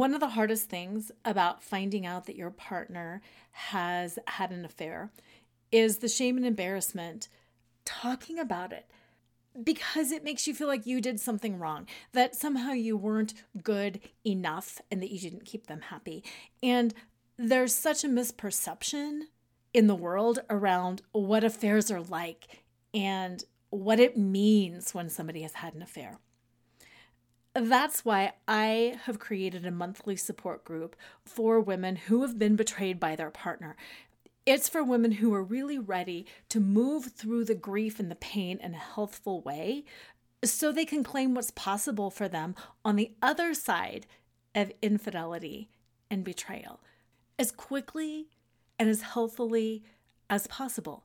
One of the hardest things about finding out that your partner has had an affair is the shame and embarrassment talking about it because it makes you feel like you did something wrong, that somehow you weren't good enough and that you didn't keep them happy. And there's such a misperception in the world around what affairs are like and what it means when somebody has had an affair. That's why I have created a monthly support group for women who have been betrayed by their partner. It's for women who are really ready to move through the grief and the pain in a healthful way so they can claim what's possible for them on the other side of infidelity and betrayal as quickly and as healthily as possible.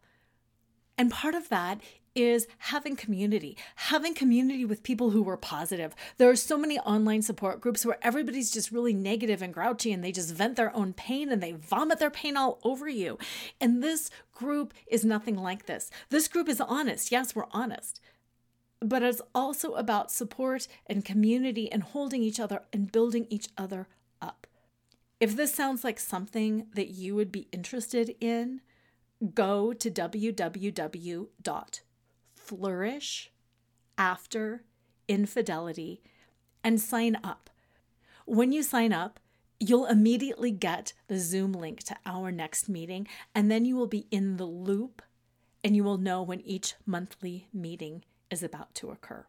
And part of that is having community, having community with people who were positive. There are so many online support groups where everybody's just really negative and grouchy and they just vent their own pain and they vomit their pain all over you. And this group is nothing like this. This group is honest. Yes, we're honest. But it's also about support and community and holding each other and building each other up. If this sounds like something that you would be interested in, go to www.flourish after infidelity and sign up. When you sign up, you'll immediately get the Zoom link to our next meeting, and then you will be in the loop and you will know when each monthly meeting is about to occur.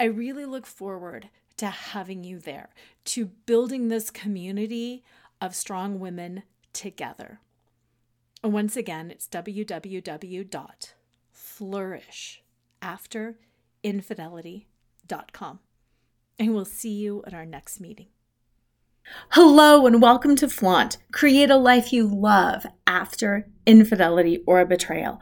I really look forward to having you there, to building this community of strong women together. Once again, it's www.flourishafter.infidelity.com. And we'll see you at our next meeting. Hello, and welcome to Flaunt Create a Life You Love After Infidelity or a Betrayal.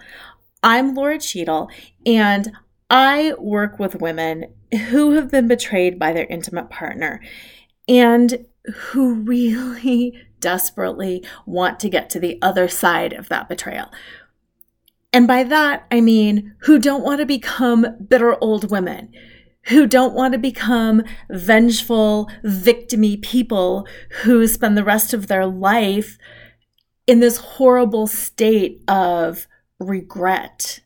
I'm Lora Cheadle, and I work with women who have been betrayed by their intimate partner and who really desperately want to get to the other side of that betrayal. And by that, I mean who don't want to become bitter old women, who don't want to become vengeful, victimy people who spend the rest of their life in this horrible state of regret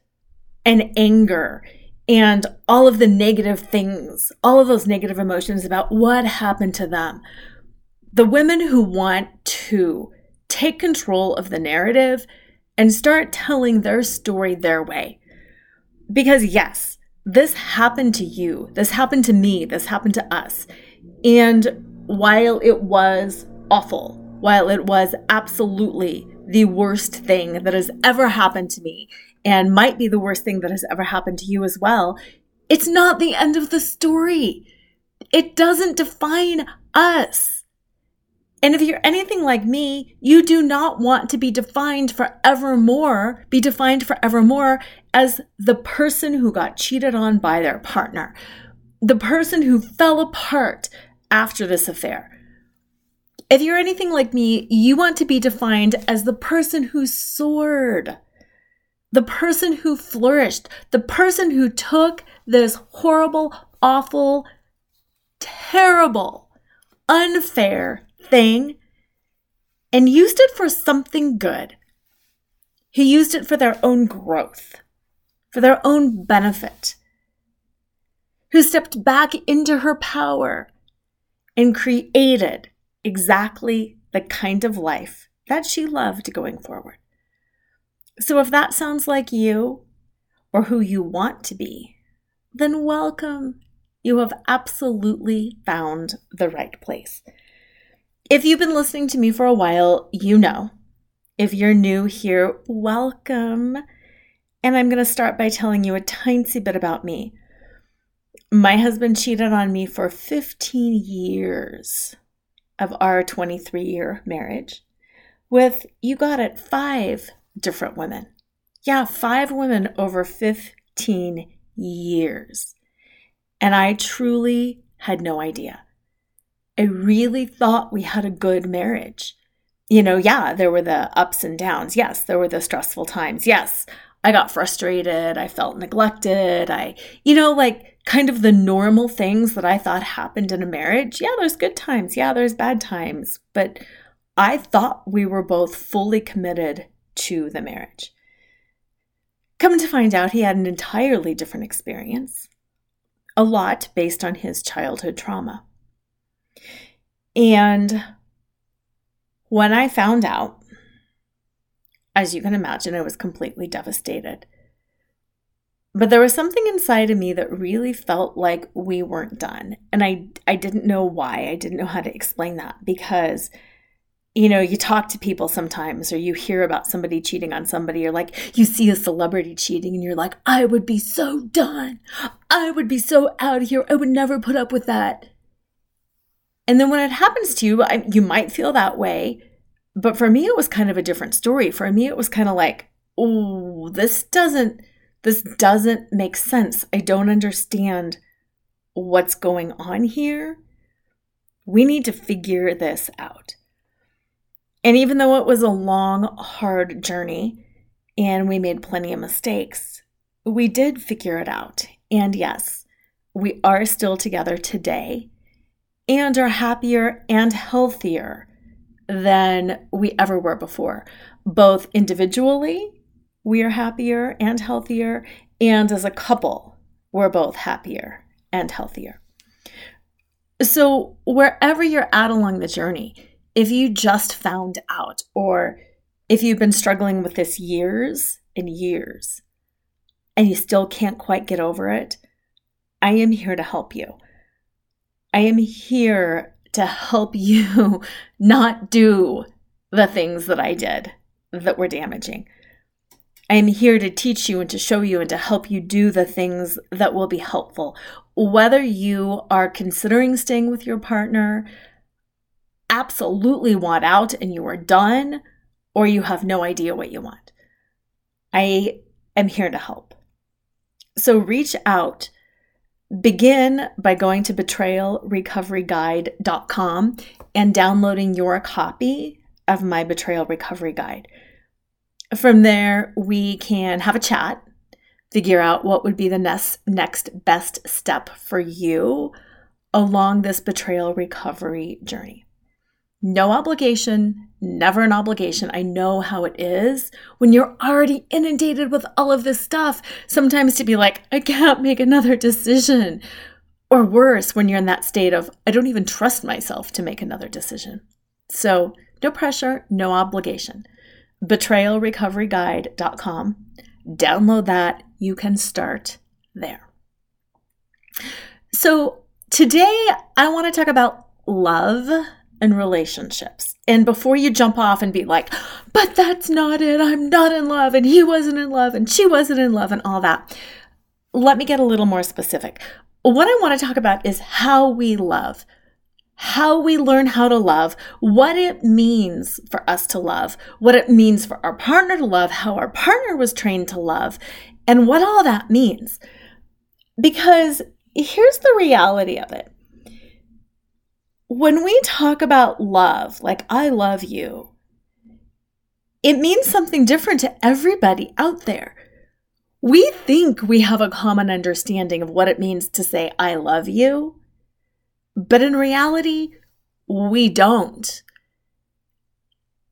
and anger and all of the negative things, all of those negative emotions about what happened to them. The women who want to take control of the narrative and start telling their story their way. Because, yes, this happened to you, this happened to me, this happened to us. And while it was awful, while it was absolutely the worst thing that has ever happened to me, and might be the worst thing that has ever happened to you as well, it's not the end of the story. It doesn't define us. And if you're anything like me, you do not want to be defined forevermore, be defined forevermore as the person who got cheated on by their partner, the person who fell apart after this affair. If you're anything like me, you want to be defined as the person who soared, the person who flourished, the person who took this horrible, awful, terrible, unfair thing and used it for something good. He used it for their own growth, for their own benefit. Who stepped back into her power and created exactly the kind of life that she loved going forward. So, if that sounds like you or who you want to be, then welcome. You have absolutely found the right place. If you've been listening to me for a while, you know. If you're new here, welcome. And I'm going to start by telling you a tiny bit about me. My husband cheated on me for 15 years. of our 23 year marriage with, you got it, five different women. Yeah, five women over 15 years. And I truly had no idea. I really thought we had a good marriage. You know, yeah, there were the ups and downs. Yes, there were the stressful times. Yes, I got frustrated. I felt neglected. I, you know, like kind of the normal things that I thought happened in a marriage. Yeah, there's good times. Yeah, there's bad times. But I thought we were both fully committed to the marriage. Come to find out, he had an entirely different experience, a lot based on his childhood trauma. And when I found out, as you can imagine, I was completely devastated. But there was something inside of me that really felt like we weren't done. And I, I didn't know why. I didn't know how to explain that because, you know, you talk to people sometimes or you hear about somebody cheating on somebody or like you see a celebrity cheating and you're like, I would be so done. I would be so out of here. I would never put up with that. And then when it happens to you, I, you might feel that way. But for me, it was kind of a different story. For me, it was kind of like, oh, this doesn't this doesn't make sense. I don't understand what's going on here. We need to figure this out. And even though it was a long, hard journey and we made plenty of mistakes, we did figure it out. And yes, we are still together today and are happier and healthier than we ever were before, both individually we are happier and healthier. And as a couple, we're both happier and healthier. So, wherever you're at along the journey, if you just found out, or if you've been struggling with this years and years, and you still can't quite get over it, I am here to help you. I am here to help you not do the things that I did that were damaging. I am here to teach you and to show you and to help you do the things that will be helpful. Whether you are considering staying with your partner, absolutely want out and you are done, or you have no idea what you want. I am here to help. So reach out. Begin by going to betrayalrecoveryguide.com and downloading your copy of my Betrayal Recovery Guide. From there, we can have a chat, figure out what would be the next, next best step for you along this betrayal recovery journey. No obligation, never an obligation. I know how it is when you're already inundated with all of this stuff, sometimes to be like, I can't make another decision. Or worse, when you're in that state of, I don't even trust myself to make another decision. So, no pressure, no obligation betrayalrecoveryguide.com. Download that. You can start there. So, today I want to talk about love and relationships. And before you jump off and be like, but that's not it, I'm not in love, and he wasn't in love, and she wasn't in love, and all that, let me get a little more specific. What I want to talk about is how we love how we learn how to love, what it means for us to love, what it means for our partner to love, how our partner was trained to love, and what all that means. Because here's the reality of it. When we talk about love, like I love you, it means something different to everybody out there. We think we have a common understanding of what it means to say, I love you but in reality, we don't.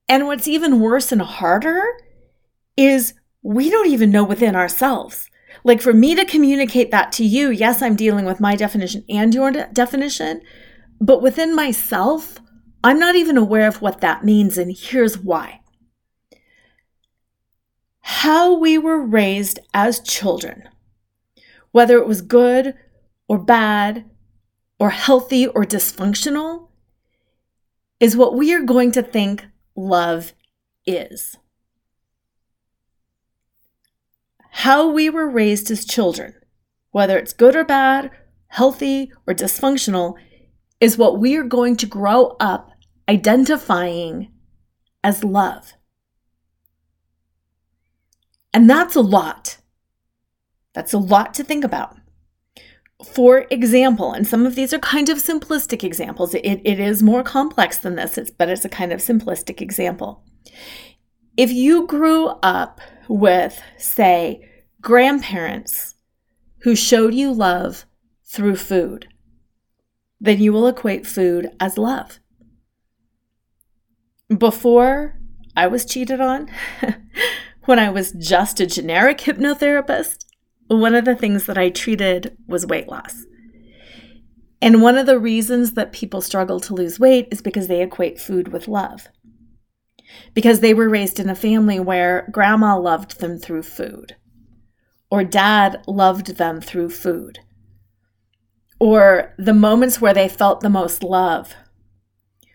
And what's even worse and harder is we don't even know within ourselves. Like for me to communicate that to you, yes, I'm dealing with my definition and your de- definition, but within myself, I'm not even aware of what that means. And here's why how we were raised as children, whether it was good or bad, or healthy or dysfunctional is what we are going to think love is. How we were raised as children, whether it's good or bad, healthy or dysfunctional, is what we are going to grow up identifying as love. And that's a lot. That's a lot to think about. For example, and some of these are kind of simplistic examples, it, it is more complex than this, but it's a kind of simplistic example. If you grew up with, say, grandparents who showed you love through food, then you will equate food as love. Before I was cheated on, when I was just a generic hypnotherapist, one of the things that I treated was weight loss. And one of the reasons that people struggle to lose weight is because they equate food with love. Because they were raised in a family where grandma loved them through food, or dad loved them through food, or the moments where they felt the most love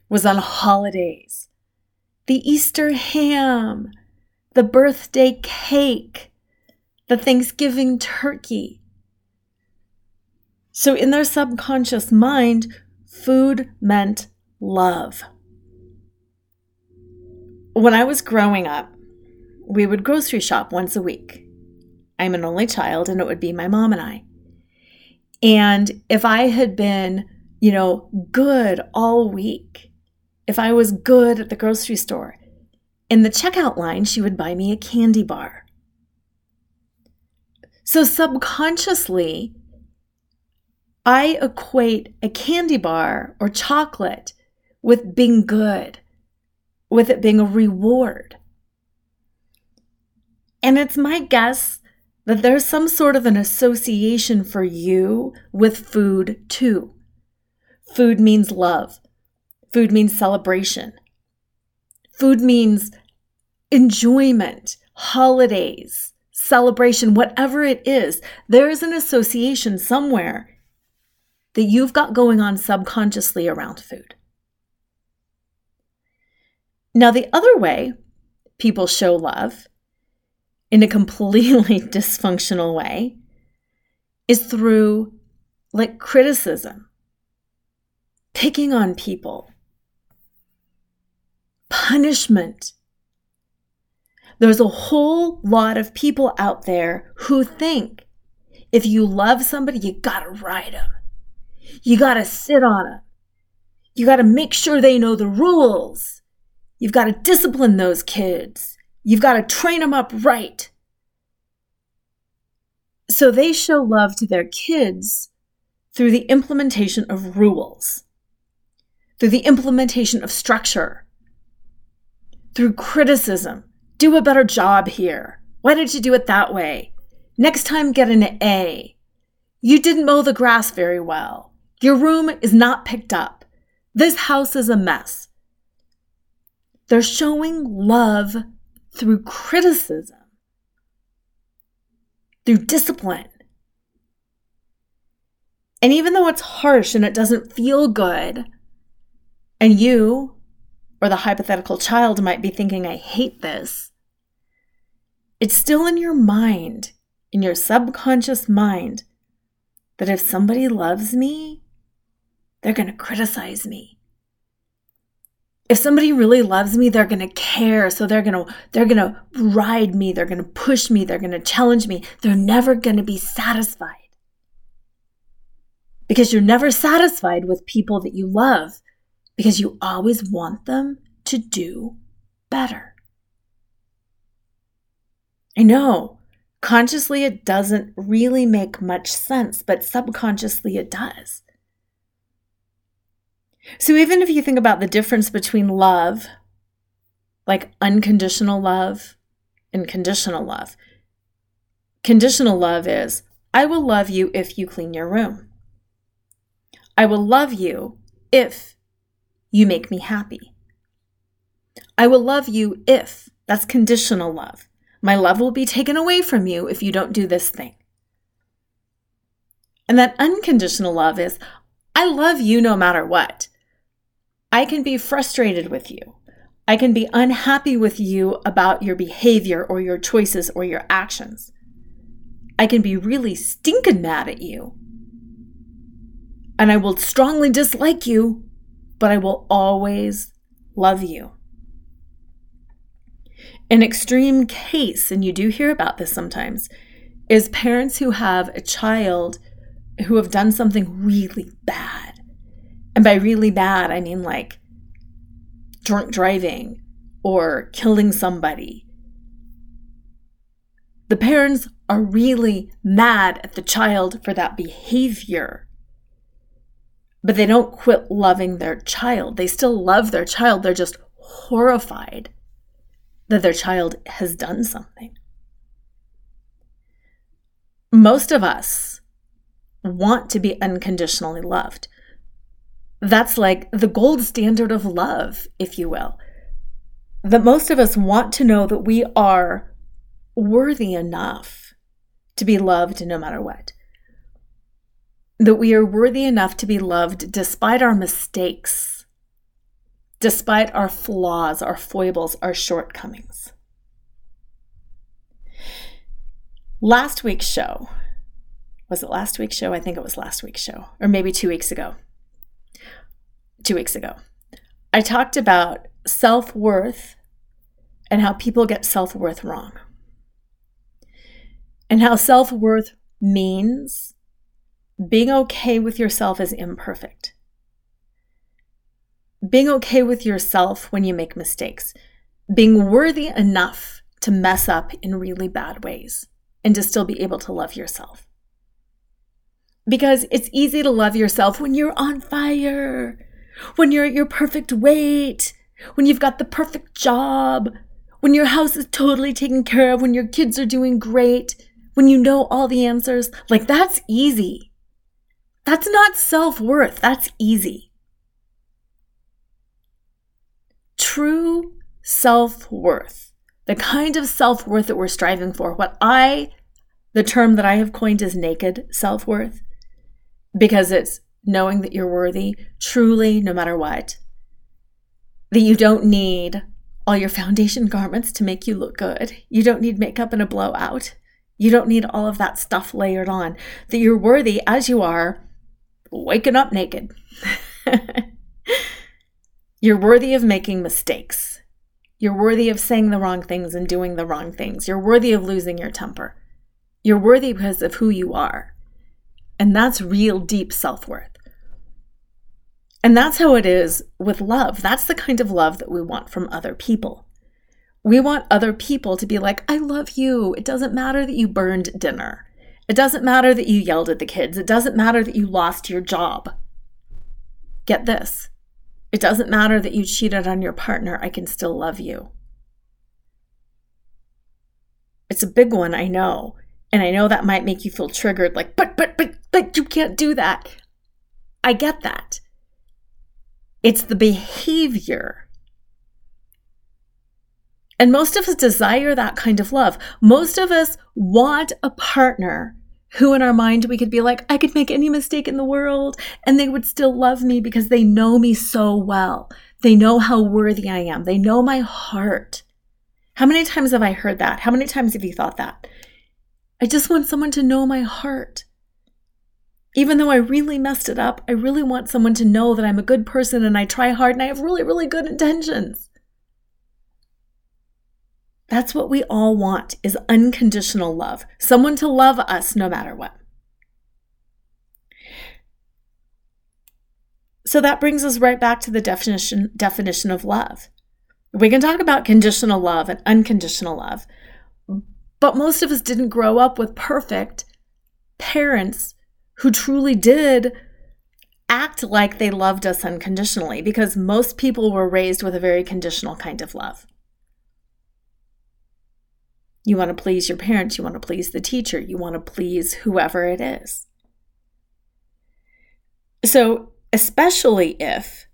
was on holidays. The Easter ham, the birthday cake, the Thanksgiving turkey. So, in their subconscious mind, food meant love. When I was growing up, we would grocery shop once a week. I'm an only child, and it would be my mom and I. And if I had been, you know, good all week, if I was good at the grocery store, in the checkout line, she would buy me a candy bar. So subconsciously, I equate a candy bar or chocolate with being good, with it being a reward. And it's my guess that there's some sort of an association for you with food too. Food means love. Food means celebration. Food means enjoyment, holidays, celebration, whatever it is. There is an association somewhere that you've got going on subconsciously around food. Now, the other way people show love in a completely dysfunctional way is through like criticism, picking on people, punishment. There's a whole lot of people out there who think if you love somebody, you gotta ride them. You gotta sit on them. You gotta make sure they know the rules. You've gotta discipline those kids. You've got to train them up right. So they show love to their kids through the implementation of rules, through the implementation of structure, through criticism. Do a better job here. Why did you do it that way? Next time, get an A. You didn't mow the grass very well. Your room is not picked up. This house is a mess. They're showing love through criticism, through discipline. And even though it's harsh and it doesn't feel good, and you or the hypothetical child might be thinking, I hate this, it's still in your mind, in your subconscious mind, that if somebody loves me, they're going to criticize me if somebody really loves me they're going to care. So they're going to they're going to ride me. They're going to push me. They're going to challenge me. They're never going to be satisfied. Because you're never satisfied with people that you love because you always want them to do better. I know. Consciously it doesn't really make much sense but subconsciously it does so, even if you think about the difference between love, like unconditional love, and conditional love, conditional love is I will love you if you clean your room. I will love you if you make me happy. I will love you if, that's conditional love. My love will be taken away from you if you don't do this thing. And that unconditional love is I love you no matter what. I can be frustrated with you. I can be unhappy with you about your behavior or your choices or your actions. I can be really stinking mad at you. And I will strongly dislike you, but I will always love you. An extreme case, and you do hear about this sometimes, is parents who have a child who have done something really bad. And by really bad, I mean like drunk driving or killing somebody. The parents are really mad at the child for that behavior. But they don't quit loving their child. They still love their child. They're just horrified that their child has done something. Most of us want to be unconditionally loved. That's like the gold standard of love, if you will. That most of us want to know that we are worthy enough to be loved no matter what. That we are worthy enough to be loved despite our mistakes, despite our flaws, our foibles, our shortcomings. Last week's show, was it last week's show? I think it was last week's show, or maybe two weeks ago. Two weeks ago. I talked about self worth and how people get self worth wrong. And how self worth means being okay with yourself as imperfect. Being okay with yourself when you make mistakes. Being worthy enough to mess up in really bad ways and to still be able to love yourself. Because it's easy to love yourself when you're on fire, when you're at your perfect weight, when you've got the perfect job, when your house is totally taken care of, when your kids are doing great, when you know all the answers. Like, that's easy. That's not self worth, that's easy. True self worth the kind of self worth that we're striving for, what I, the term that I have coined is naked self worth, because it's knowing that you're worthy truly, no matter what, that you don't need all your foundation garments to make you look good. You don't need makeup and a blowout. You don't need all of that stuff layered on. That you're worthy as you are, waking up naked. you're worthy of making mistakes. You're worthy of saying the wrong things and doing the wrong things. You're worthy of losing your temper. You're worthy because of who you are. And that's real deep self worth. And that's how it is with love. That's the kind of love that we want from other people. We want other people to be like, I love you. It doesn't matter that you burned dinner. It doesn't matter that you yelled at the kids. It doesn't matter that you lost your job. Get this it doesn't matter that you cheated on your partner, I can still love you. It's a big one, I know. And I know that might make you feel triggered like, but, but, but, but you can't do that. I get that. It's the behavior. And most of us desire that kind of love. Most of us want a partner who in our mind we could be like, I could make any mistake in the world and they would still love me because they know me so well. They know how worthy I am. They know my heart. How many times have I heard that? How many times have you thought that? I just want someone to know my heart. Even though I really messed it up, I really want someone to know that I'm a good person and I try hard and I have really, really good intentions. That's what we all want is unconditional love. Someone to love us no matter what. So that brings us right back to the definition definition of love. We can talk about conditional love and unconditional love. But most of us didn't grow up with perfect parents who truly did act like they loved us unconditionally because most people were raised with a very conditional kind of love. You want to please your parents, you want to please the teacher, you want to please whoever it is. So, especially if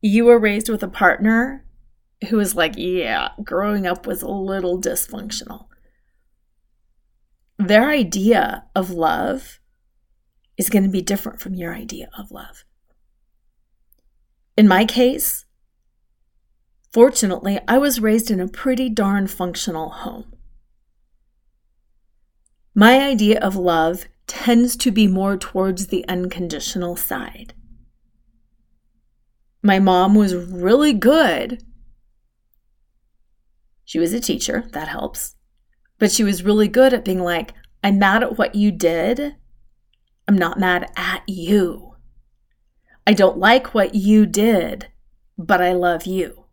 you were raised with a partner who was like, yeah, growing up was a little dysfunctional. Their idea of love is going to be different from your idea of love. In my case, fortunately, I was raised in a pretty darn functional home. My idea of love tends to be more towards the unconditional side. My mom was really good. She was a teacher, that helps. But she was really good at being like, I'm mad at what you did. I'm not mad at you. I don't like what you did, but I love you.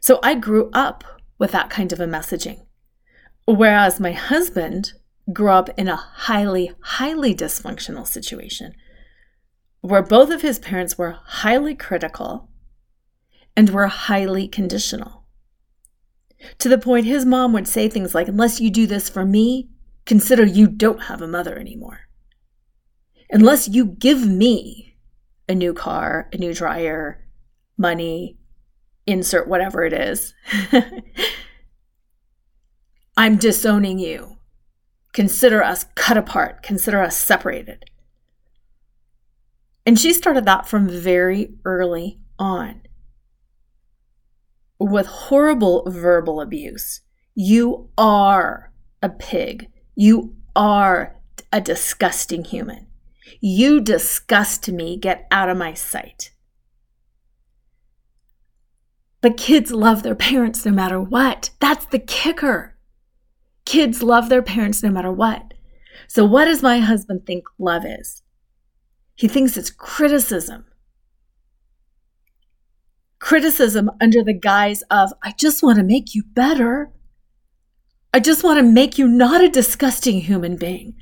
So I grew up with that kind of a messaging. Whereas my husband grew up in a highly, highly dysfunctional situation where both of his parents were highly critical and were highly conditional. To the point his mom would say things like, Unless you do this for me, consider you don't have a mother anymore. Unless you give me a new car, a new dryer, money, insert whatever it is, I'm disowning you. Consider us cut apart, consider us separated. And she started that from very early on with horrible verbal abuse. You are a pig. You are a disgusting human. You disgust me. Get out of my sight. But kids love their parents no matter what. That's the kicker. Kids love their parents no matter what. So, what does my husband think love is? He thinks it's criticism. Criticism under the guise of, I just want to make you better. I just want to make you not a disgusting human being.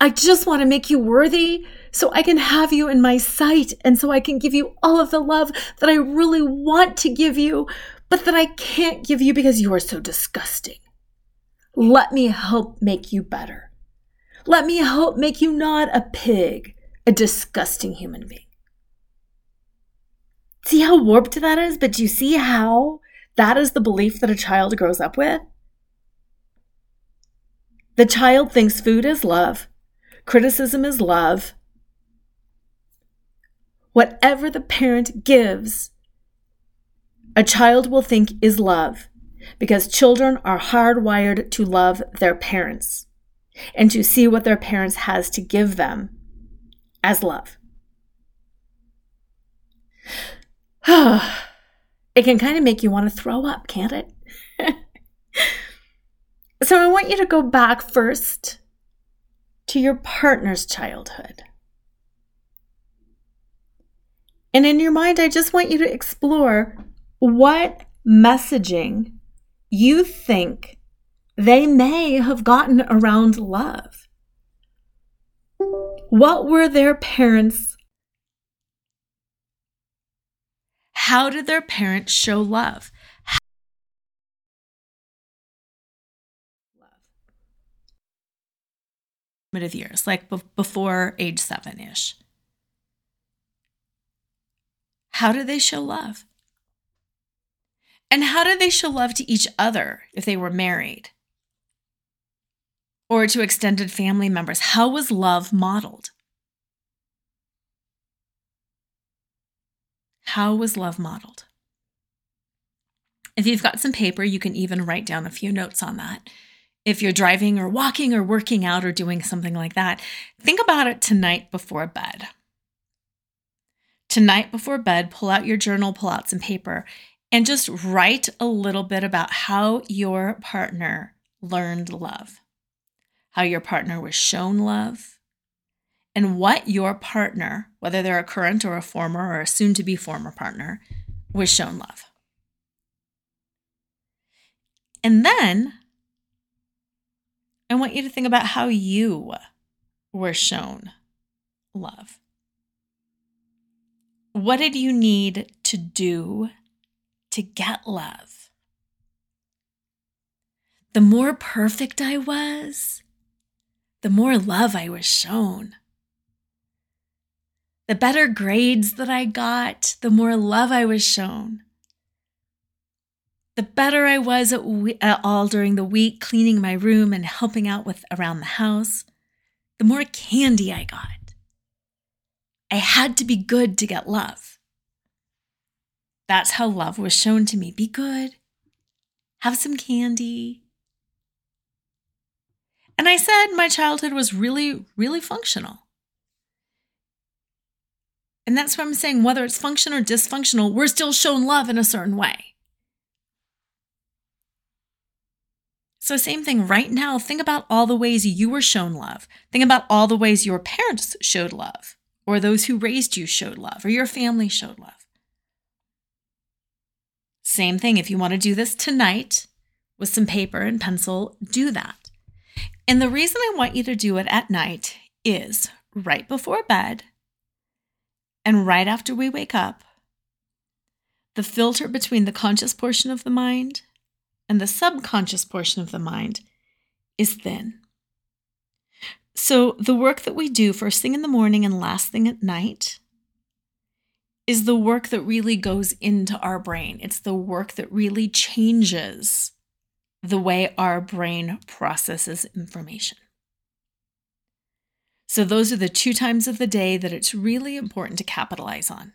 I just want to make you worthy so I can have you in my sight and so I can give you all of the love that I really want to give you, but that I can't give you because you are so disgusting. Let me help make you better. Let me help make you not a pig, a disgusting human being. See how warped that is? But do you see how that is the belief that a child grows up with? The child thinks food is love, criticism is love. Whatever the parent gives, a child will think is love because children are hardwired to love their parents and to see what their parents has to give them as love. it can kind of make you want to throw up, can't it? so I want you to go back first to your partner's childhood. And in your mind, I just want you to explore what messaging you think they may have gotten around love. What were their parents? How did their parents show love? Formative years, like before age seven ish. How do they show love? And how do they show love to each other if they were married? or to extended family members? How was love modeled? How was love modeled? If you've got some paper, you can even write down a few notes on that. If you're driving or walking or working out or doing something like that, think about it tonight before bed. Tonight before bed, pull out your journal, pull out some paper, and just write a little bit about how your partner learned love how your partner was shown love, and what your partner, whether they're a current or a former or a soon to be former partner, was shown love. And then I want you to think about how you were shown love. What did you need to do to get love? The more perfect I was, the more love I was shown. The better grades that I got, the more love I was shown. The better I was at, we- at all during the week, cleaning my room and helping out with around the house, the more candy I got. I had to be good to get love. That's how love was shown to me. Be good, have some candy, and I said my childhood was really, really functional. And that's what I'm saying. Whether it's functional or dysfunctional, we're still shown love in a certain way. So, same thing right now. Think about all the ways you were shown love. Think about all the ways your parents showed love, or those who raised you showed love, or your family showed love. Same thing. If you want to do this tonight with some paper and pencil, do that. And the reason I want you to do it at night is right before bed and right after we wake up, the filter between the conscious portion of the mind and the subconscious portion of the mind is thin. So, the work that we do first thing in the morning and last thing at night is the work that really goes into our brain. It's the work that really changes the way our brain processes information. So, those are the two times of the day that it's really important to capitalize on,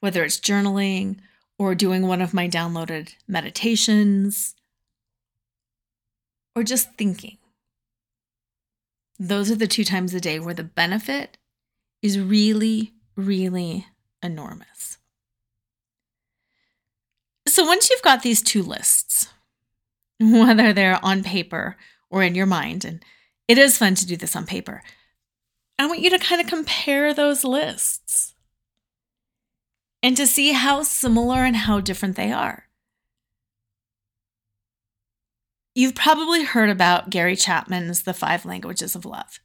whether it's journaling or doing one of my downloaded meditations or just thinking. Those are the two times a day where the benefit is really, really enormous. So, once you've got these two lists, whether they're on paper or in your mind, and it is fun to do this on paper I want you to kind of compare those lists and to see how similar and how different they are. You've probably heard about Gary Chapman's The Five Languages of Love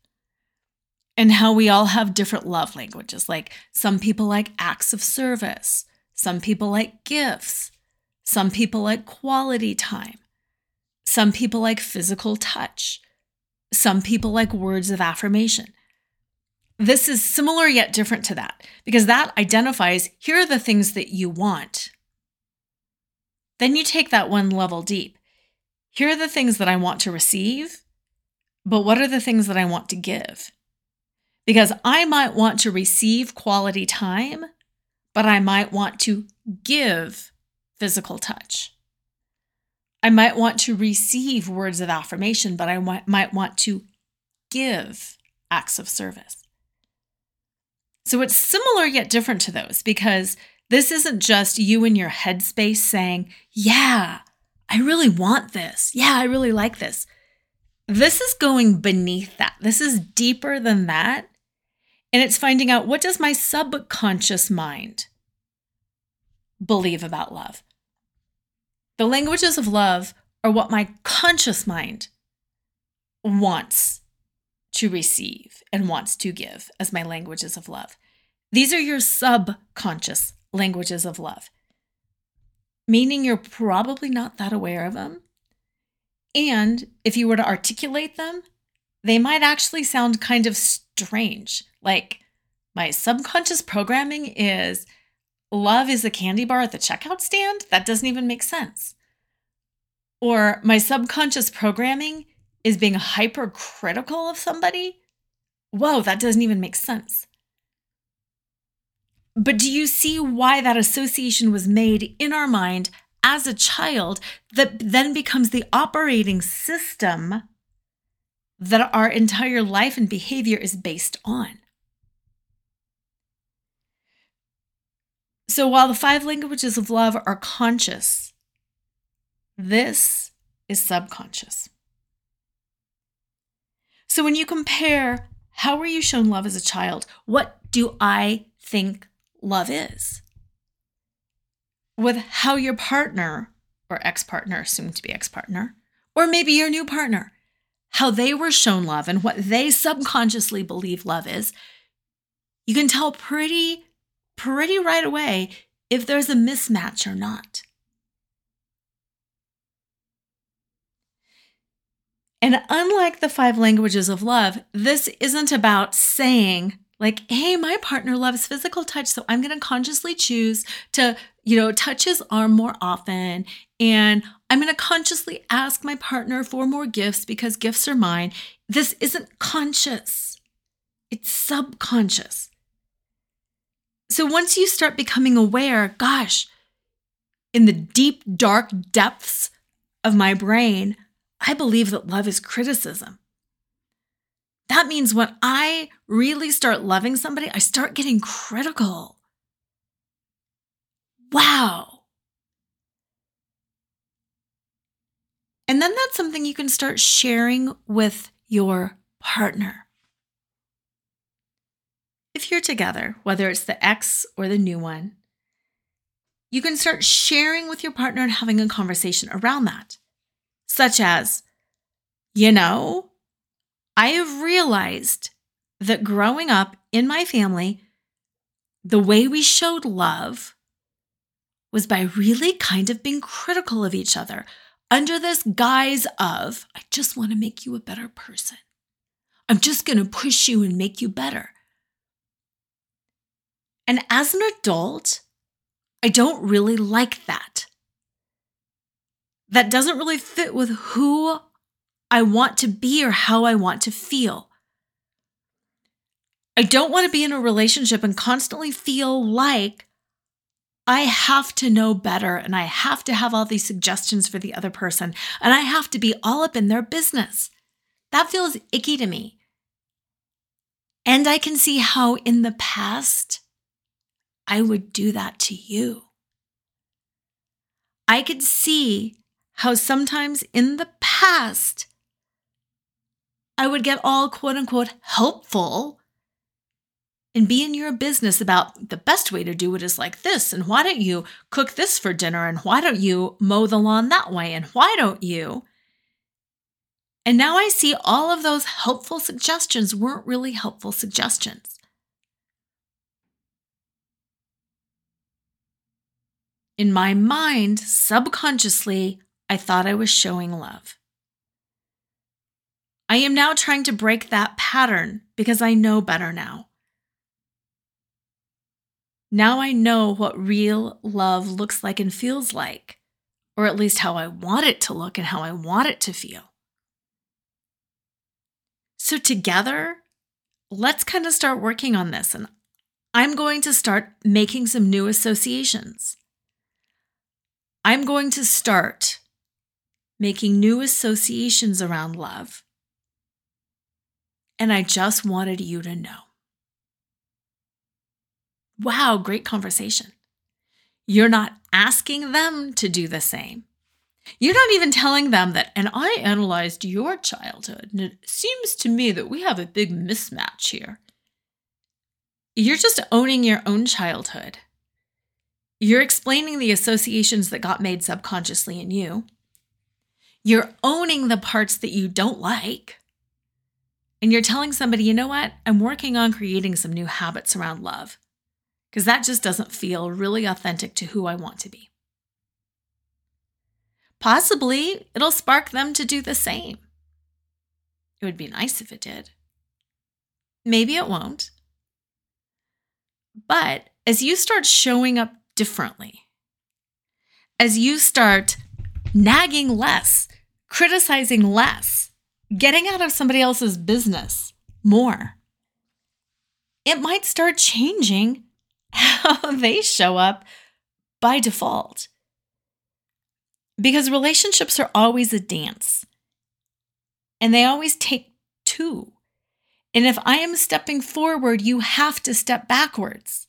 and how we all have different love languages. Like some people like acts of service, some people like gifts, some people like quality time, some people like physical touch, some people like words of affirmation. This is similar yet different to that because that identifies here are the things that you want. Then you take that one level deep. Here are the things that I want to receive, but what are the things that I want to give? Because I might want to receive quality time, but I might want to give physical touch. I might want to receive words of affirmation, but I might want to give acts of service. So it's similar yet different to those because this isn't just you in your headspace saying, Yeah, I really want this. Yeah, I really like this. This is going beneath that. This is deeper than that. And it's finding out what does my subconscious mind believe about love? The languages of love are what my conscious mind wants to receive and wants to give as my languages of love. These are your subconscious languages of love, meaning you're probably not that aware of them. And if you were to articulate them, they might actually sound kind of strange. Like my subconscious programming is love is a candy bar at the checkout stand. That doesn't even make sense. Or my subconscious programming is being hypercritical of somebody. Whoa, that doesn't even make sense. But do you see why that association was made in our mind as a child that then becomes the operating system that our entire life and behavior is based on? So while the five languages of love are conscious, this is subconscious. So when you compare how were you shown love as a child? What do I think love is? With how your partner or ex partner, soon to be ex partner, or maybe your new partner, how they were shown love and what they subconsciously believe love is, you can tell pretty, pretty right away if there's a mismatch or not. And unlike the five languages of love, this isn't about saying, like, hey, my partner loves physical touch, so I'm going to consciously choose to, you know, touch his arm more often. And I'm going to consciously ask my partner for more gifts because gifts are mine. This isn't conscious, it's subconscious. So once you start becoming aware, gosh, in the deep, dark depths of my brain, I believe that love is criticism. That means when I really start loving somebody, I start getting critical. Wow. And then that's something you can start sharing with your partner. If you're together, whether it's the ex or the new one, you can start sharing with your partner and having a conversation around that, such as, you know, I have realized that growing up in my family, the way we showed love was by really kind of being critical of each other under this guise of, I just want to make you a better person. I'm just going to push you and make you better. And as an adult, I don't really like that. That doesn't really fit with who I want to be or how I want to feel. I don't want to be in a relationship and constantly feel like I have to know better and I have to have all these suggestions for the other person and I have to be all up in their business. That feels icky to me. And I can see how in the past I would do that to you. I could see how sometimes in the past I would get all quote unquote helpful and be in your business about the best way to do it is like this. And why don't you cook this for dinner? And why don't you mow the lawn that way? And why don't you? And now I see all of those helpful suggestions weren't really helpful suggestions. In my mind, subconsciously, I thought I was showing love. I am now trying to break that pattern because I know better now. Now I know what real love looks like and feels like, or at least how I want it to look and how I want it to feel. So, together, let's kind of start working on this. And I'm going to start making some new associations. I'm going to start making new associations around love. And I just wanted you to know. Wow, great conversation. You're not asking them to do the same. You're not even telling them that, and I analyzed your childhood, and it seems to me that we have a big mismatch here. You're just owning your own childhood. You're explaining the associations that got made subconsciously in you. You're owning the parts that you don't like. And you're telling somebody, you know what? I'm working on creating some new habits around love because that just doesn't feel really authentic to who I want to be. Possibly it'll spark them to do the same. It would be nice if it did. Maybe it won't. But as you start showing up differently, as you start nagging less, criticizing less, getting out of somebody else's business more, it might start changing how they show up by default. Because relationships are always a dance and they always take two. And if I am stepping forward, you have to step backwards.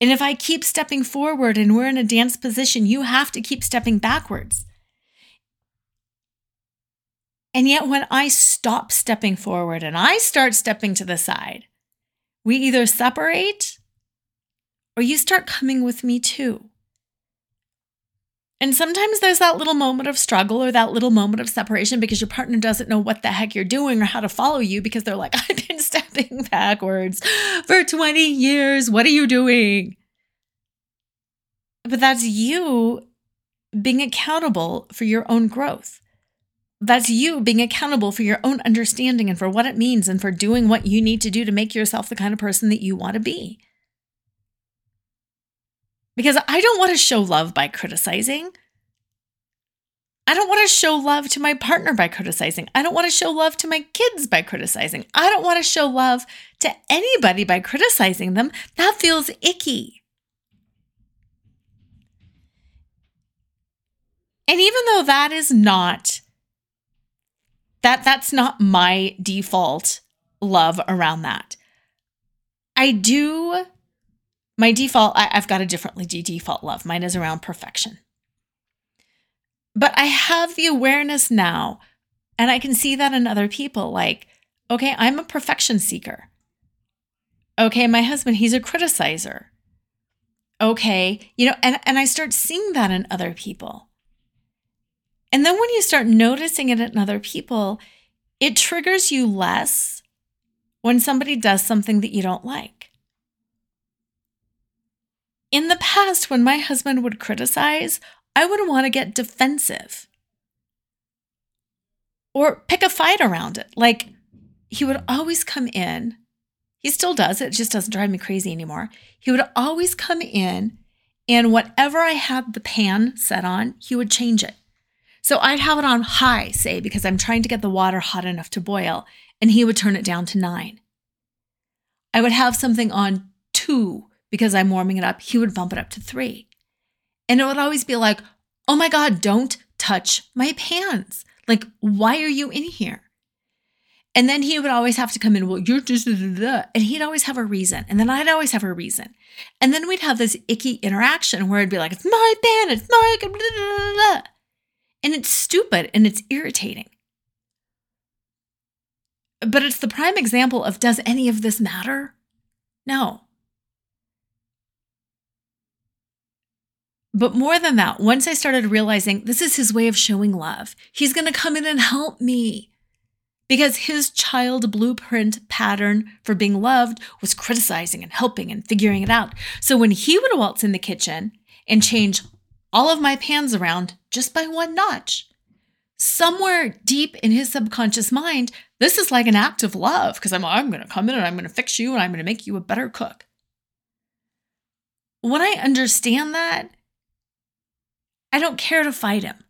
And if I keep stepping forward and we're in a dance position, you have to keep stepping backwards. And yet, when I stop stepping forward and I start stepping to the side, we either separate or you start coming with me too. And sometimes there's that little moment of struggle or that little moment of separation because your partner doesn't know what the heck you're doing or how to follow you because they're like, I've been stepping backwards for 20 years. What are you doing? But that's you being accountable for your own growth. That's you being accountable for your own understanding and for what it means and for doing what you need to do to make yourself the kind of person that you want to be because I don't want to show love by criticizing. I don't want to show love to my partner by criticizing. I don't want to show love to my kids by criticizing. I don't want to show love to anybody by criticizing them. That feels icky. And even though that is not That that's not my default love around that. I do my default, I, have got a differently default love. Mine is around perfection. But I have the awareness now, and I can see that in other people. Like, okay, I'm a perfection seeker. Okay, my husband, he's a criticizer. Okay, you know, and, and I start seeing that in other people. And then when you start noticing it in other people, it triggers you less when somebody does something that you don't like. In the past, when my husband would criticize, I would want to get defensive or pick a fight around it. Like he would always come in. He still does it, just doesn't drive me crazy anymore. He would always come in, and whatever I had the pan set on, he would change it. So I'd have it on high, say, because I'm trying to get the water hot enough to boil, and he would turn it down to nine. I would have something on two because I'm warming it up, he would bump it up to three. And it would always be like, oh my God, don't touch my pans. Like, why are you in here? And then he would always have to come in, well, you're just, and he'd always have a reason. And then I'd always have a reason. And then we'd have this icky interaction where it'd be like, it's my pan, it's my, and it's stupid and it's irritating. But it's the prime example of does any of this matter? No. But more than that, once I started realizing this is his way of showing love, he's going to come in and help me. Because his child blueprint pattern for being loved was criticizing and helping and figuring it out. So when he would waltz in the kitchen and change all of my pans around just by one notch, somewhere deep in his subconscious mind, this is like an act of love because I'm, I'm going to come in and I'm going to fix you and I'm going to make you a better cook. When I understand that, I don't care to fight him.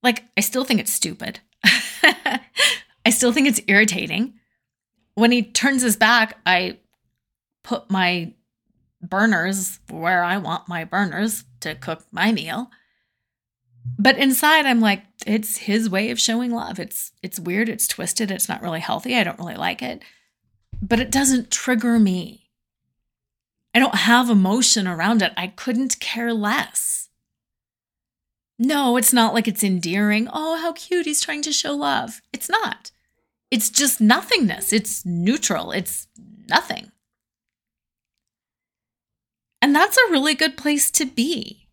Like, I still think it's stupid. I still think it's irritating. When he turns his back, I put my burners where I want my burners to cook my meal. But inside I'm like it's his way of showing love. It's it's weird, it's twisted, it's not really healthy. I don't really like it. But it doesn't trigger me. I don't have emotion around it. I couldn't care less. No, it's not like it's endearing. Oh, how cute. He's trying to show love. It's not. It's just nothingness. It's neutral. It's nothing. And that's a really good place to be.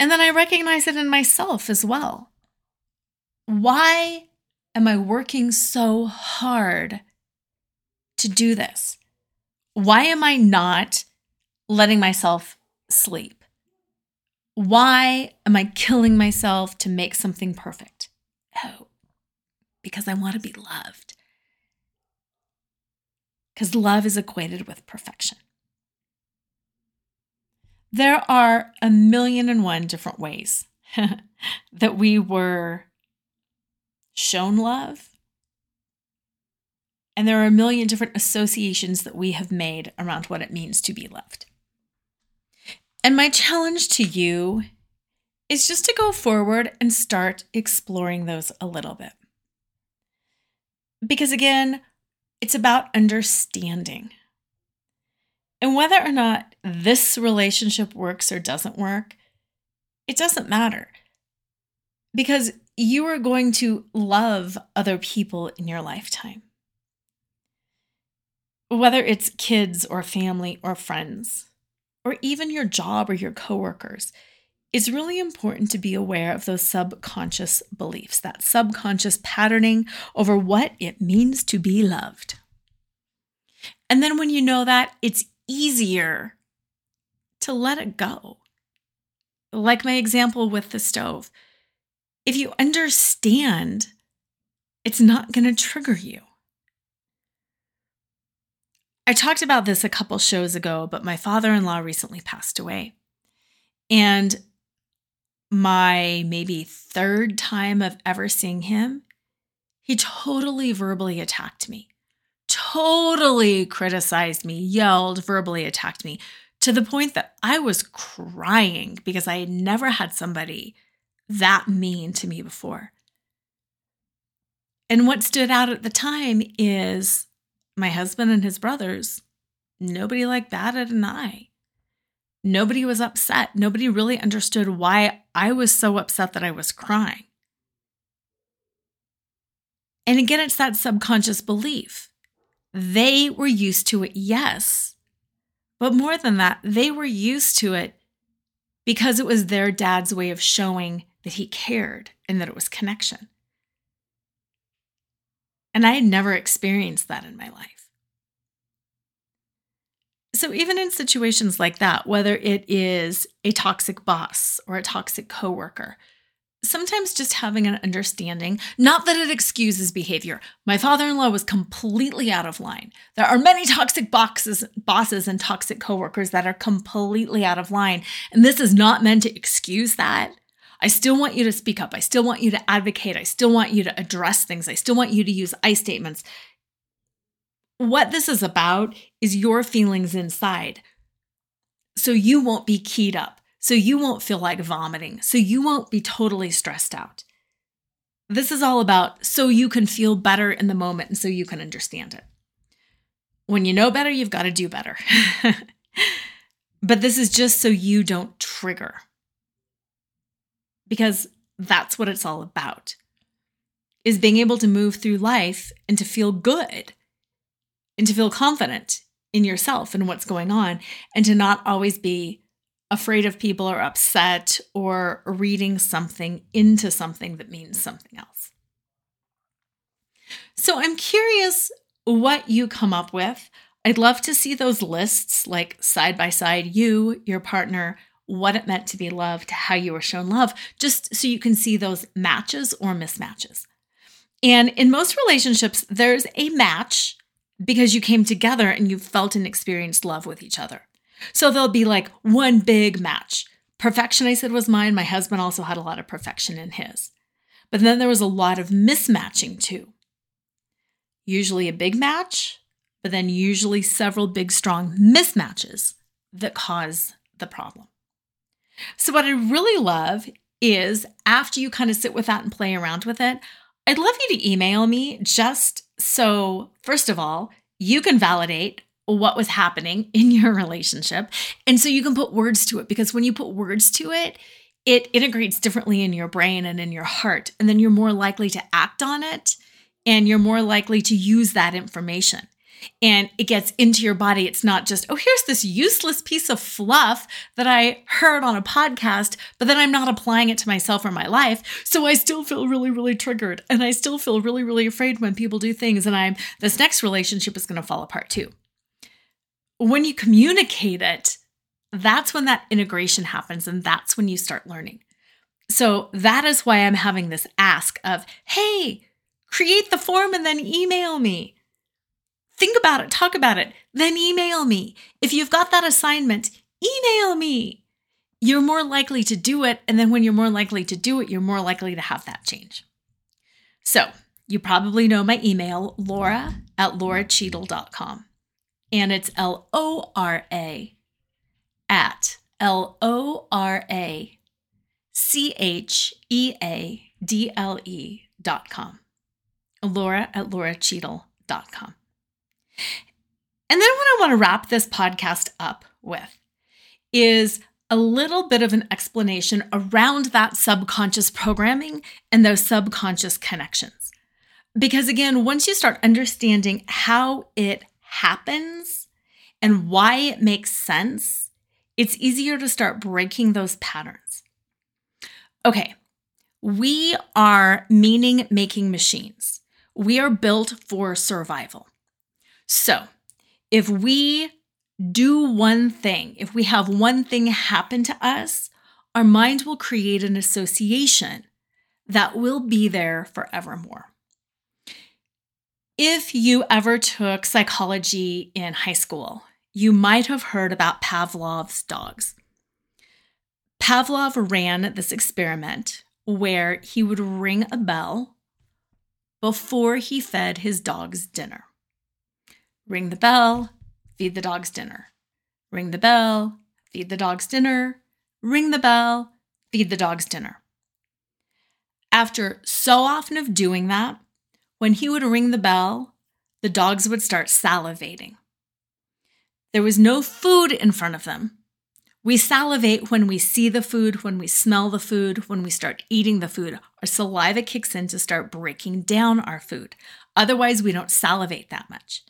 And then I recognize it in myself as well. Why am I working so hard to do this? Why am I not letting myself sleep? Why am I killing myself to make something perfect? Oh, because I want to be loved. Because love is equated with perfection. There are a million and one different ways that we were shown love. And there are a million different associations that we have made around what it means to be loved. And my challenge to you is just to go forward and start exploring those a little bit. Because again, it's about understanding. And whether or not this relationship works or doesn't work, it doesn't matter. Because you are going to love other people in your lifetime. Whether it's kids or family or friends or even your job or your coworkers, it's really important to be aware of those subconscious beliefs, that subconscious patterning over what it means to be loved. And then when you know that, it's easier to let it go. Like my example with the stove. If you understand, it's not going to trigger you. I talked about this a couple shows ago, but my father in law recently passed away. And my maybe third time of ever seeing him, he totally verbally attacked me, totally criticized me, yelled, verbally attacked me to the point that I was crying because I had never had somebody that mean to me before. And what stood out at the time is my husband and his brothers, nobody like batted an eye. Nobody was upset. Nobody really understood why I was so upset that I was crying. And again, it's that subconscious belief. They were used to it, yes. But more than that, they were used to it because it was their dad's way of showing that he cared and that it was connection. And I had never experienced that in my life. So, even in situations like that, whether it is a toxic boss or a toxic coworker, sometimes just having an understanding, not that it excuses behavior. My father in law was completely out of line. There are many toxic boxes, bosses and toxic coworkers that are completely out of line. And this is not meant to excuse that. I still want you to speak up. I still want you to advocate. I still want you to address things. I still want you to use I statements. What this is about is your feelings inside. So you won't be keyed up so you won't feel like vomiting, so you won't be totally stressed out. This is all about so you can feel better in the moment and so you can understand it. When you know better, you've got to do better. but this is just so you don't trigger. Because that's what it's all about. Is being able to move through life and to feel good and to feel confident in yourself and what's going on and to not always be afraid of people or upset or reading something into something that means something else. So I'm curious what you come up with. I'd love to see those lists, like side by side, you, your partner, what it meant to be loved, how you were shown love, just so you can see those matches or mismatches. And in most relationships, there's a match because you came together and you felt and experienced love with each other. So there'll be like one big match. Perfection, I said, was mine. My husband also had a lot of perfection in his. But then there was a lot of mismatching too. Usually a big match, but then usually several big, strong mismatches that cause the problem. So, what I really love is after you kind of sit with that and play around with it, I'd love you to email me just so, first of all, you can validate what was happening in your relationship. And so you can put words to it because when you put words to it, it integrates differently in your brain and in your heart. And then you're more likely to act on it and you're more likely to use that information. And it gets into your body. It's not just, oh, here's this useless piece of fluff that I heard on a podcast, but then I'm not applying it to myself or my life. So I still feel really, really triggered. And I still feel really, really afraid when people do things. And I'm, this next relationship is going to fall apart too when you communicate it, that's when that integration happens and that's when you start learning. So that is why I'm having this ask of, hey, create the form and then email me. Think about it, talk about it, then email me. If you've got that assignment, email me. You're more likely to do it. And then when you're more likely to do it, you're more likely to have that change. So you probably know my email, lora at loracheadle.com and it's L O R A at L O R A C H E A D L E dot com. Lora at dot com. And then what I want to wrap this podcast up with is a little bit of an explanation around that subconscious programming and those subconscious connections. Because again, once you start understanding how it happens and why it makes sense, it's easier to start breaking those patterns. Okay, we are meaning making machines. We are built for survival. So, if we do one thing, if we have one thing happen to us, our mind will create an association that will be there forevermore. If you ever took psychology in high school, you might have heard about Pavlov's dogs. Pavlov ran this experiment where he would ring a bell before he fed his dogs dinner. Ring the bell, feed the dogs dinner. Ring the bell, feed the dogs dinner. Ring the bell, feed the dogs dinner. After so often of doing that, when he would ring the bell, the dogs would start salivating. There was no food in front of them. We salivate when we see the food, when we smell the food, when we start eating the food. Our saliva kicks in to start breaking down our food. Otherwise, we don't salivate that much.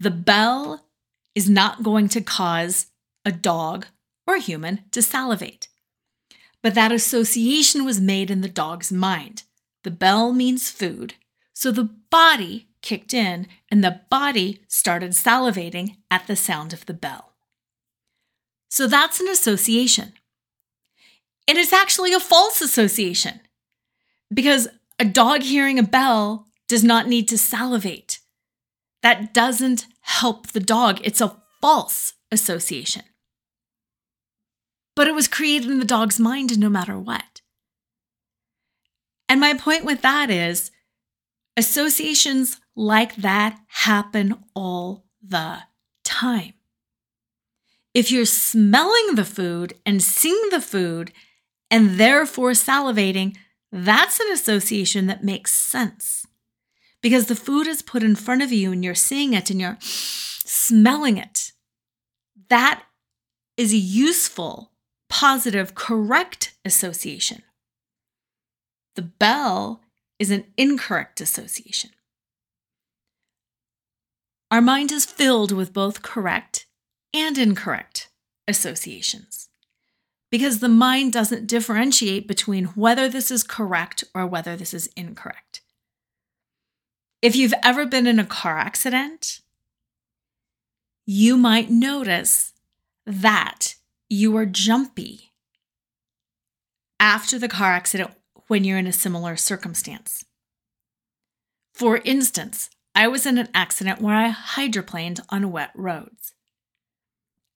The bell is not going to cause a dog or a human to salivate. But that association was made in the dog's mind. The bell means food, so the body kicked in and the body started salivating at the sound of the bell. So that's an association. And it's actually a false association because a dog hearing a bell does not need to salivate. That doesn't help the dog. It's a false association. But it was created in the dog's mind no matter what. And my point with that is associations like that happen all the time. If you're smelling the food and seeing the food and therefore salivating, that's an association that makes sense because the food is put in front of you and you're seeing it and you're smelling it. That is a useful, positive, correct association. The bell is an incorrect association. Our mind is filled with both correct and incorrect associations because the mind doesn't differentiate between whether this is correct or whether this is incorrect. If you've ever been in a car accident, you might notice that you are jumpy after the car accident when you're in a similar circumstance. For instance, I was in an accident where I hydroplaned on wet roads.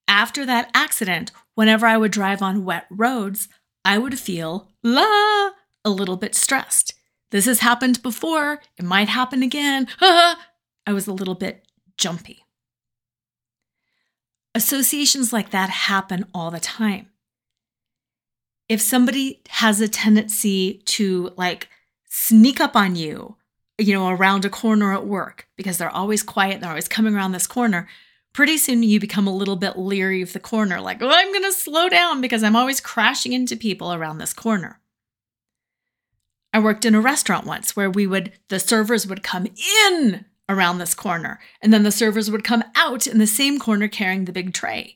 After that accident, whenever I would drive on wet roads, I would feel la a little bit stressed. This has happened before. It might happen again. I was a little bit jumpy. Associations like that happen all the time. If somebody has a tendency to like sneak up on you, you know, around a corner at work because they're always quiet, they're always coming around this corner, pretty soon you become a little bit leery of the corner, like, oh, I'm going to slow down because I'm always crashing into people around this corner. I worked in a restaurant once where we would, the servers would come in around this corner, and then the servers would come out in the same corner carrying the big tray.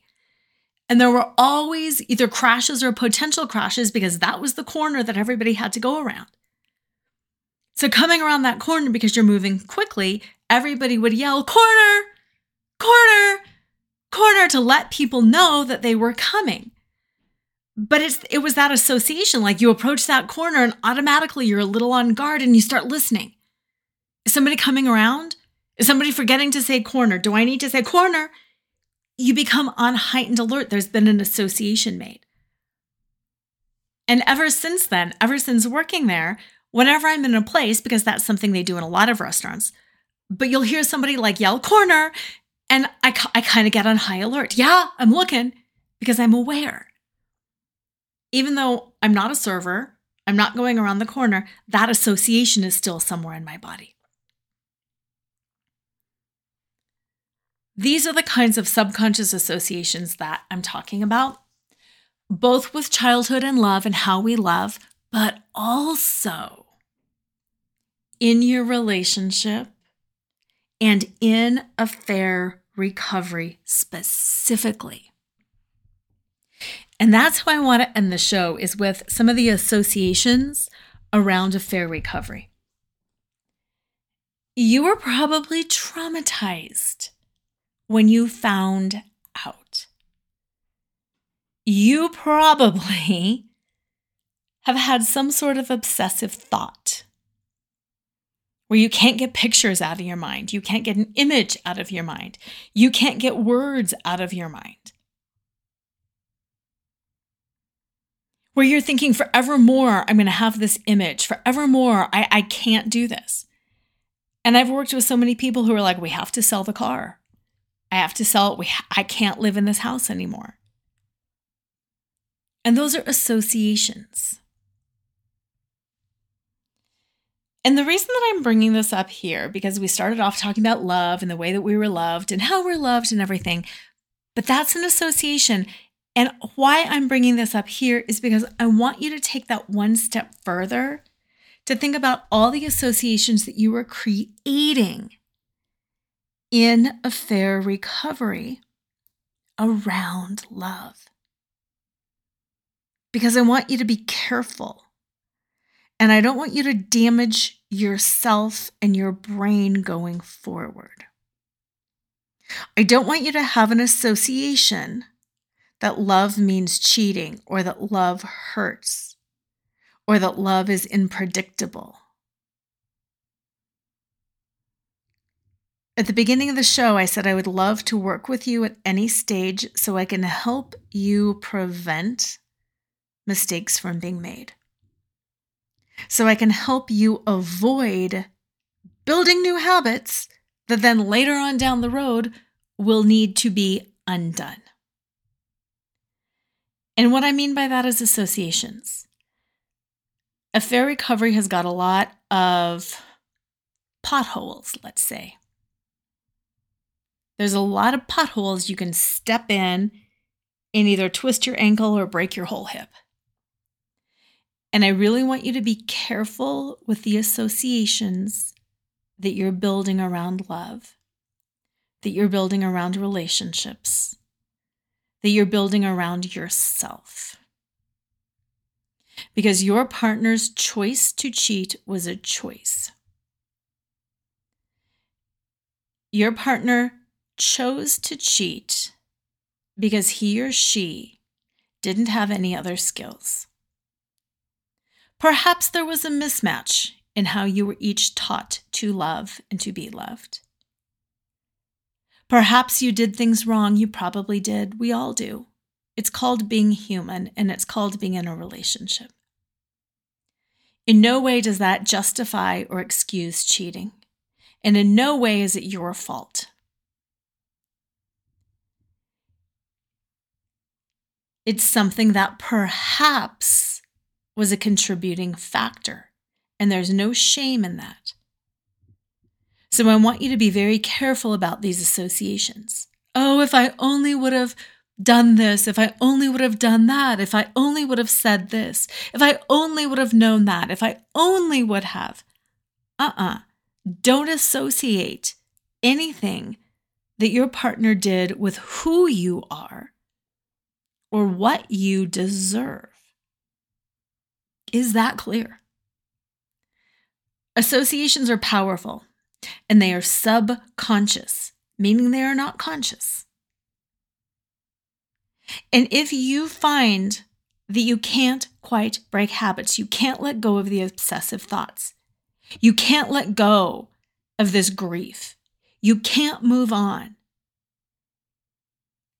And there were always either crashes or potential crashes because that was the corner that everybody had to go around. So, coming around that corner because you're moving quickly, everybody would yell, Corner, corner, corner to let people know that they were coming but it's it was that association like you approach that corner and automatically you're a little on guard and you start listening. Is somebody coming around? Is somebody forgetting to say corner? Do i need to say corner? You become on heightened alert. There's been an association made. And ever since then ever since working there whenever i'm in a place because that's something they do in a lot of restaurants but you'll hear somebody like yell corner! and i, I kind of get on high alert. Yeah i'm looking because i'm aware even though I'm not a server, I'm not going around the corner, that association is still somewhere in my body. These are the kinds of subconscious associations that I'm talking about, both with childhood and love and how we love, but also in your relationship and in affair recovery specifically. And that's how I want to end the show is with some of the associations around affair recovery. You were probably traumatized when you found out. You probably have had some sort of obsessive thought where you can't get pictures out of your mind. You can't get an image out of your mind. You can't get words out of your mind. Where you're thinking forevermore, I'm going to have this image, forevermore, I, I can't do this. And I've worked with so many people who are like, we have to sell the car. I have to sell it. We ha- I can't live in this house anymore. And those are associations. And the reason that I'm bringing this up here, because we started off talking about love and the way that we were loved and how we're loved and everything, but that's an association. And why I'm bringing this up here is because I want you to take that one step further to think about all the associations that you are creating in affair recovery around love. Because I want you to be careful. And I don't want you to damage yourself and your brain going forward. I don't want you to have an association that love means cheating or that love hurts or that love is unpredictable. At the beginning of the show, I said I would love to work with you at any stage so I can help you prevent mistakes from being made. So I can help you avoid building new habits that then later on down the road will need to be undone. And what I mean by that is associations. Affair recovery has got a lot of potholes, let's say. There's a lot of potholes you can step in and either twist your ankle or break your whole hip. And I really want you to be careful with the associations that you're building around love, that you're building around relationships, that you're building around yourself. Because your partner's choice to cheat was a choice. Your partner chose to cheat because he or she didn't have any other skills. Perhaps there was a mismatch in how you were each taught to love and to be loved. Perhaps you did things wrong. You probably did. We all do. It's called being human and it's called being in a relationship. In no way does that justify or excuse cheating. And in no way is it your fault. It's something that perhaps was a contributing factor, and there's no shame in that. So I want you to be very careful about these associations. Oh, if I only would have done this, if I only would have done that, if I only would have said this, if I only would have known that, if I only would have. Uh uh-uh. uh. do not associate anything that your partner did with who you are or what you deserve. Is that clear? Associations are powerful and they are subconscious, meaning they are not conscious. And if you find that you can't quite break habits, you can't let go of the obsessive thoughts, you can't let go of this grief, you can't move on,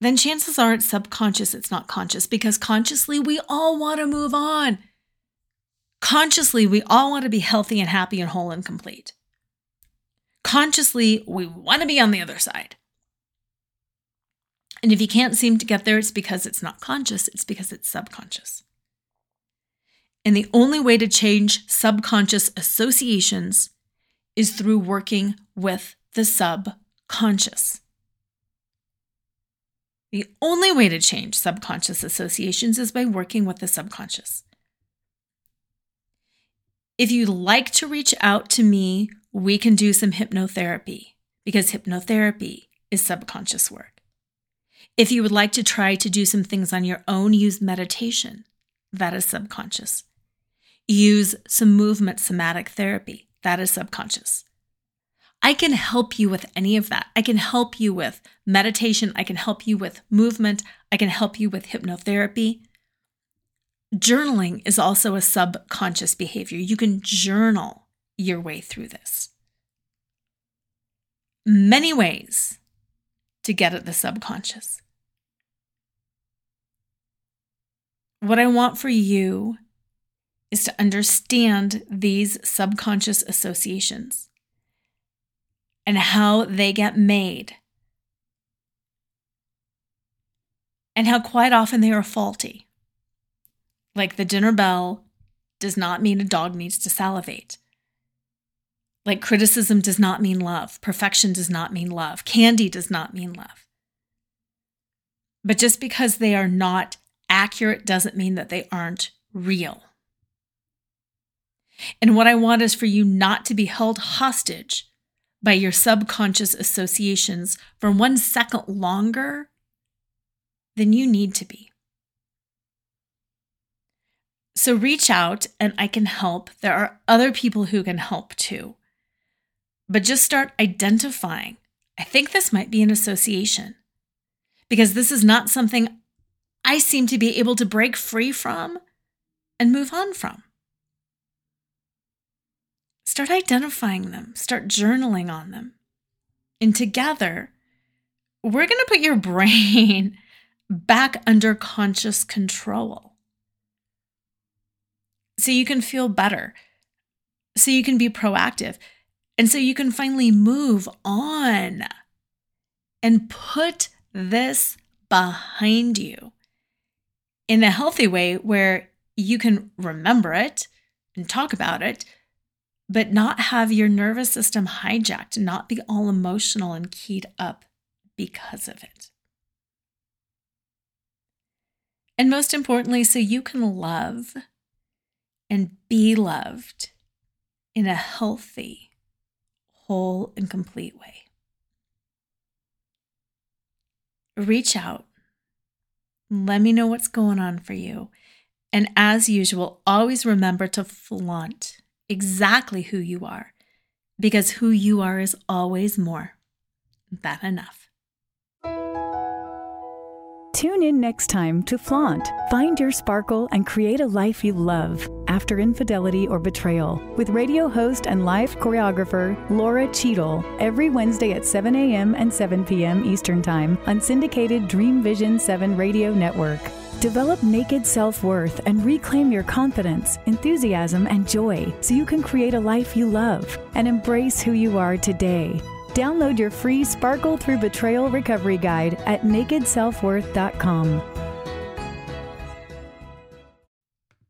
then chances are it's subconscious, it's not conscious, because consciously we all want to move on. Consciously, we all want to be healthy and happy and whole and complete. Consciously, we want to be on the other side. And if you can't seem to get there, it's because it's not conscious, it's because it's subconscious. And the only way to change subconscious associations is through working with the subconscious. The only way to change subconscious associations is by working with the subconscious. If you'd like to reach out to me, we can do some hypnotherapy because hypnotherapy is subconscious work. If you would like to try to do some things on your own, use meditation. That is subconscious. Use some movement somatic therapy. That is subconscious. I can help you with any of that. I can help you with meditation. I can help you with movement. I can help you with hypnotherapy. Journaling is also a subconscious behavior. You can journal your way through this. Many ways to get at the subconscious. What I want for you is to understand these subconscious associations and how they get made, and how quite often they are faulty. Like the dinner bell does not mean a dog needs to salivate. Like criticism does not mean love, perfection does not mean love, candy does not mean love. But just because they are not accurate doesn't mean that they aren't real. And what I want is for you not to be held hostage by your subconscious associations for one second longer than you need to be. So reach out and I can help. There are other people who can help too. But just start identifying. I think this might be an association because this is not something I seem to be able to break free from and move on from. Start identifying them, start journaling on them. And together, we're going to put your brain back under conscious control so you can feel better, so you can be proactive, and so you can finally move on and put this behind you in a healthy way where you can remember it and talk about it, but not have your nervous system hijacked, not be all emotional and keyed up because of it. And most importantly, so you can love and be loved in a healthy, whole, and complete way. Reach out. Let me know what's going on for you. And as usual, always remember to flaunt exactly who you are because who you are is always more than enough. Tune in next time to Flaunt. Find your sparkle and create a life you love after infidelity or betrayal with radio host and live choreographer Lora Cheadle every Wednesday at 7 a.m. and 7 p.m. Eastern Time on syndicated Dream Vision 7 radio network. Develop naked self worth and reclaim your confidence, enthusiasm, and joy so you can create a life you love and embrace who you are today. Download your free Sparkle Through Betrayal Recovery Guide at nakedselfworth.com.